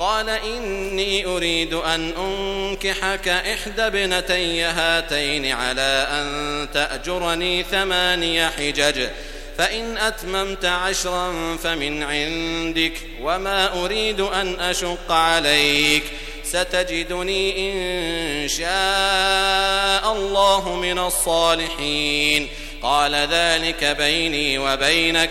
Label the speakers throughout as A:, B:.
A: قال إني أريد أن أنكحك إحدى ابنتي هاتين على أن تأجرني ثماني حجج فإن أتممت عشرا فمن عندك وما أريد أن أشق عليك. ستجدني إن شاء الله من الصالحين. قال ذلك بيني وبينك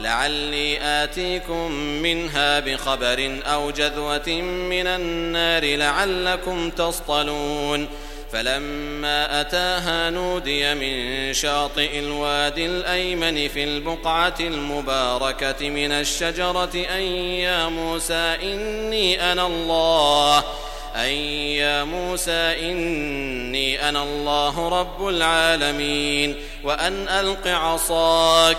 A: لعلي آتيكم منها بخبر أو جذوة من النار لعلكم تصطلون. فلما أتاها نودي من شاطئ الوادي الأيمن في البقعة المباركة من الشجرة أن يا موسى إني أنا الله أن يا موسى إني أنا الله رب العالمين وأن ألق عصاك.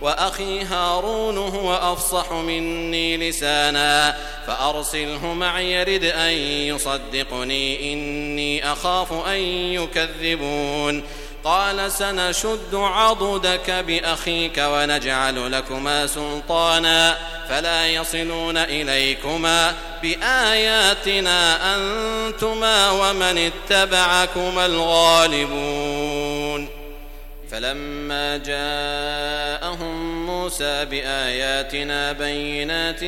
A: وأخي هارون هو أفصح مني لسانا فأرسله معي يرد أن يصدقني إني أخاف أن يكذبون. قال سنشد عضدك بأخيك ونجعل لكما سلطانا فلا يصلون إليكما بآياتنا أنتما ومن اتبعكما الغالبون. فلما جاءهم موسى بآياتنا بينات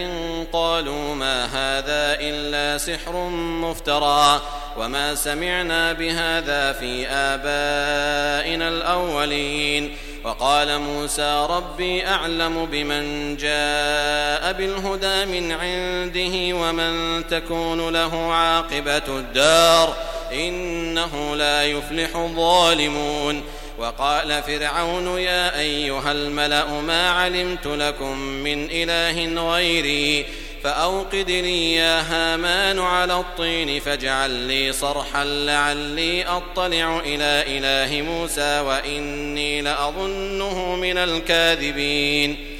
A: قالوا ما هذا إلا سحر مفترى وما سمعنا بهذا في آبائنا الأولين وقال موسى ربي أعلم بمن جاء بالهدى من عنده ومن تكون له عاقبة الدار إنه لا يفلح الظالمون وقال فرعون يا أيها الملأ ما علمت لكم من إله غيري فأوقد لي يا هامان على الطين فاجعل لي صرحا لعلي أطلع إلى إله موسى وإني لأظنه من الكاذبين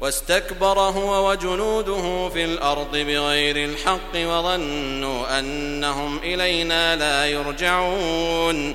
A: واستكبر هو وجنوده في الأرض بغير الحق وظنوا أنهم إلينا لا يرجعون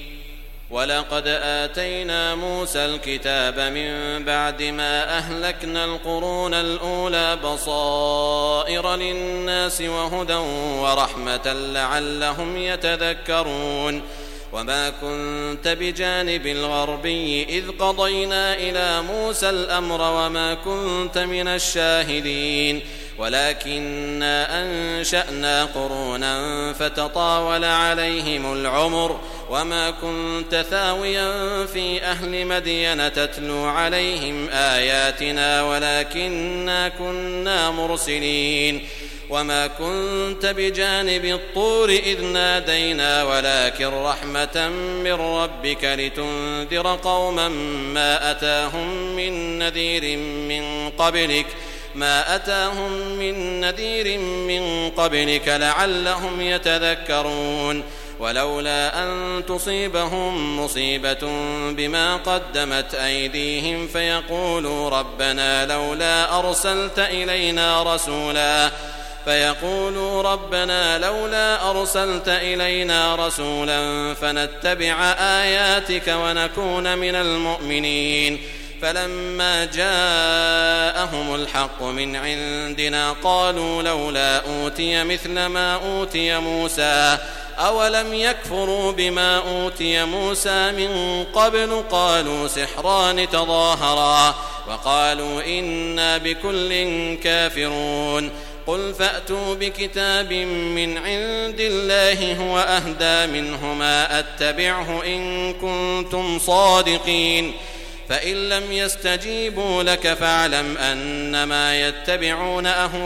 A: ولقد آتينا موسى الكتاب من بعد ما أهلكنا القرون الأولى بصائر للناس وهدى ورحمة لعلهم يتذكرون وما كنت بجانب الغربي إذ قضينا إلى موسى الأمر وما كنت من الشاهدين
B: ولكنا أنشأنا قرونا فتطاول عليهم العمر وما كنت ثاويا في أهل مدين تتلو عليهم آياتنا ولكنا كنا مرسلين وما كنت بجانب الطور إذ نادينا ولكن رحمة من ربك لتنذر قوما ما أتاهم من نذير من قبلك ۖ ما أتاهم من نذير من قبلك لعلهم يتذكرون ولولا أن تصيبهم مصيبة بما قدمت أيديهم فيقولوا ربنا لولا أرسلت إلينا رسولا فيقولوا ربنا لولا أرسلت إلينا رسولا فنتبع آياتك ونكون من المؤمنين فلما جاءهم الحق من عندنا قالوا لولا أوتي مثل ما أوتي موسى أولم يكفروا بما أوتي موسى من قبل قالوا سحران تظاهرا وقالوا إنا بكل كافرون قل فأتوا بكتاب من عند الله هو أهدى منهما أتبعه إن كنتم صادقين فإن لم يستجيبوا لك فاعلم أنما يتبعون أهواءهم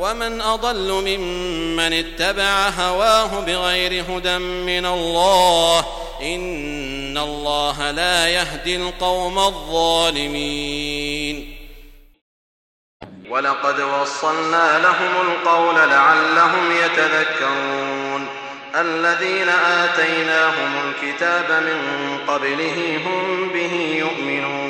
B: ومن أضل ممن اتبع هواه بغير هدى من الله إن الله لا يهدي القوم الظالمين.
A: ولقد وصلنا لهم القول لعلهم يتذكرون. الذين آتيناهم الكتاب من قبله هم به يؤمنون.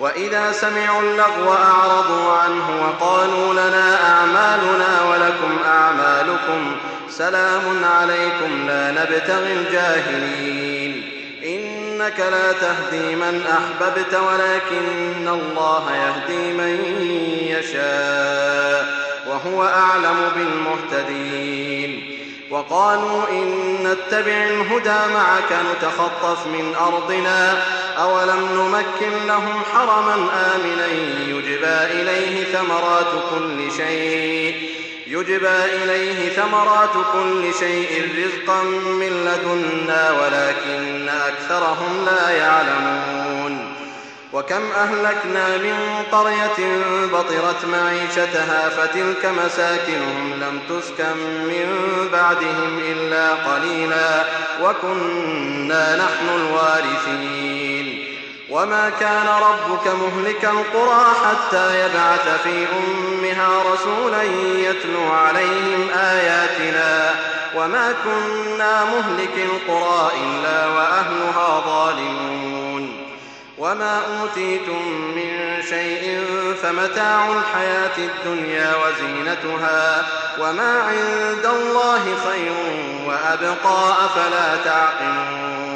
A: وإذا سمعوا اللغو أعرضوا عنه وقالوا لنا أعمالنا ولكم أعمالكم سلام عليكم لا نبتغي الجاهلين. إنك لا تهدي من أحببت ولكن الله يهدي من يشاء وهو أعلم بالمهتدين. وقالوا إن نتبع الهدى معك نتخطف من أرضنا أولم نمكن لهم حرما آمنا يجبى إليه ثمرات كل شيء يجبى إليه ثمرات كل شيء رزقا من لدنا ولكن أكثرهم لا يعلمون وكم أهلكنا من قرية بطرت معيشتها فتلك مساكنهم لم تسكن من بعدهم إلا قليلا وكنا نحن الوارثين وما كان ربك مهلك القرى حتى يبعث في أمها رسولا يتلو عليهم آياتنا وما كنا مهلك القرى إلا وأهلها ظالمون وما أوتيتم من شيء فمتاع الحياة الدنيا وزينتها وما عند الله خير وأبقى أفلا تعقلون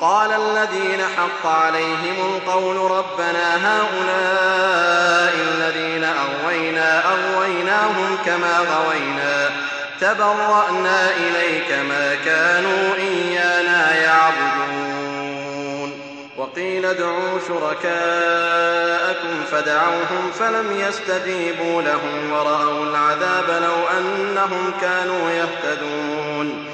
A: قال الذين حق عليهم القول ربنا هؤلاء الذين أغوينا أغويناهم كما غوينا. تبرأنا إليك ما كانوا إيانا يعبدون. وقيل ادعوا شركاءكم فدعوهم فلم يستجيبوا لهم ورأوا العذاب لو أنهم كانوا يهتدون.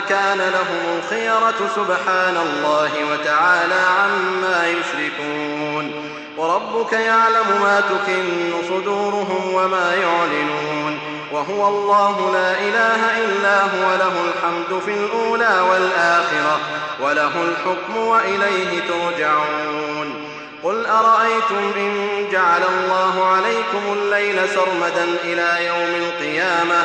C: كان لهم الخيرة سبحان الله وتعالى عما يشركون. وربك يعلم ما تكن صدورهم وما يعلنون. وهو الله لا إله إلا هو له الحمد في الأولى والآخرة وله الحكم وإليه ترجعون. قل أرأيتم إن جعل الله عليكم الليل سرمدا إلى يوم القيامة؟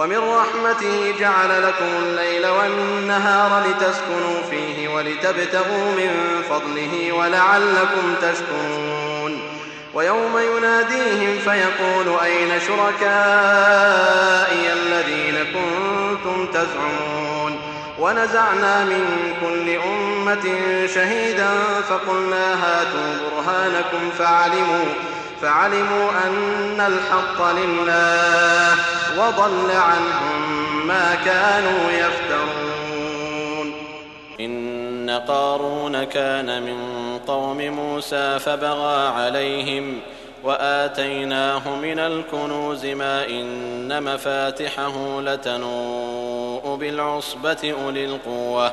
C: ومن رحمته جعل لكم الليل والنهار لتسكنوا فيه ولتبتغوا من فضله ولعلكم تشكرون. ويوم يناديهم فيقول أين شركائي الذين كنتم تزعمون؟ ونزعنا من كل أمة شهيدا فقلنا هاتوا برهانكم فعلموا فعلموا أن الحق لله وضل عنهم ما كانوا يفترون.
A: إن قارون كان من قوم موسى فبغى عليهم وآتيناه من الكنوز ما إن مفاتحه لتنوء بالعصبة أولي القوة.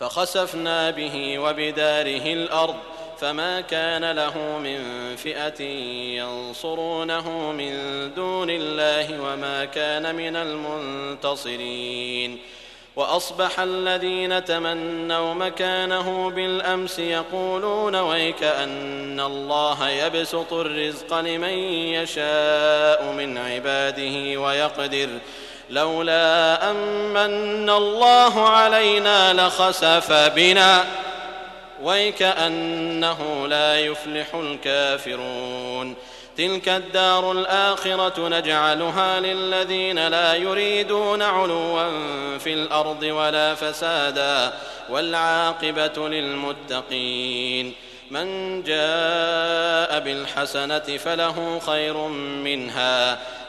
A: فخسفنا به وبداره الأرض فما كان له من فئة ينصرونه من دون الله وما كان من المنتصرين. وأصبح الذين تمنوا مكانه بالأمس يقولون ويك أن الله يبسط الرزق لمن يشاء من عباده ويقدر لولا أمن الله علينا لخسف بنا ويكأنه لا يفلح الكافرون تلك الدار الآخرة نجعلها للذين لا يريدون علوا في الأرض ولا فسادا والعاقبة للمتقين من جاء بالحسنة فله خير منها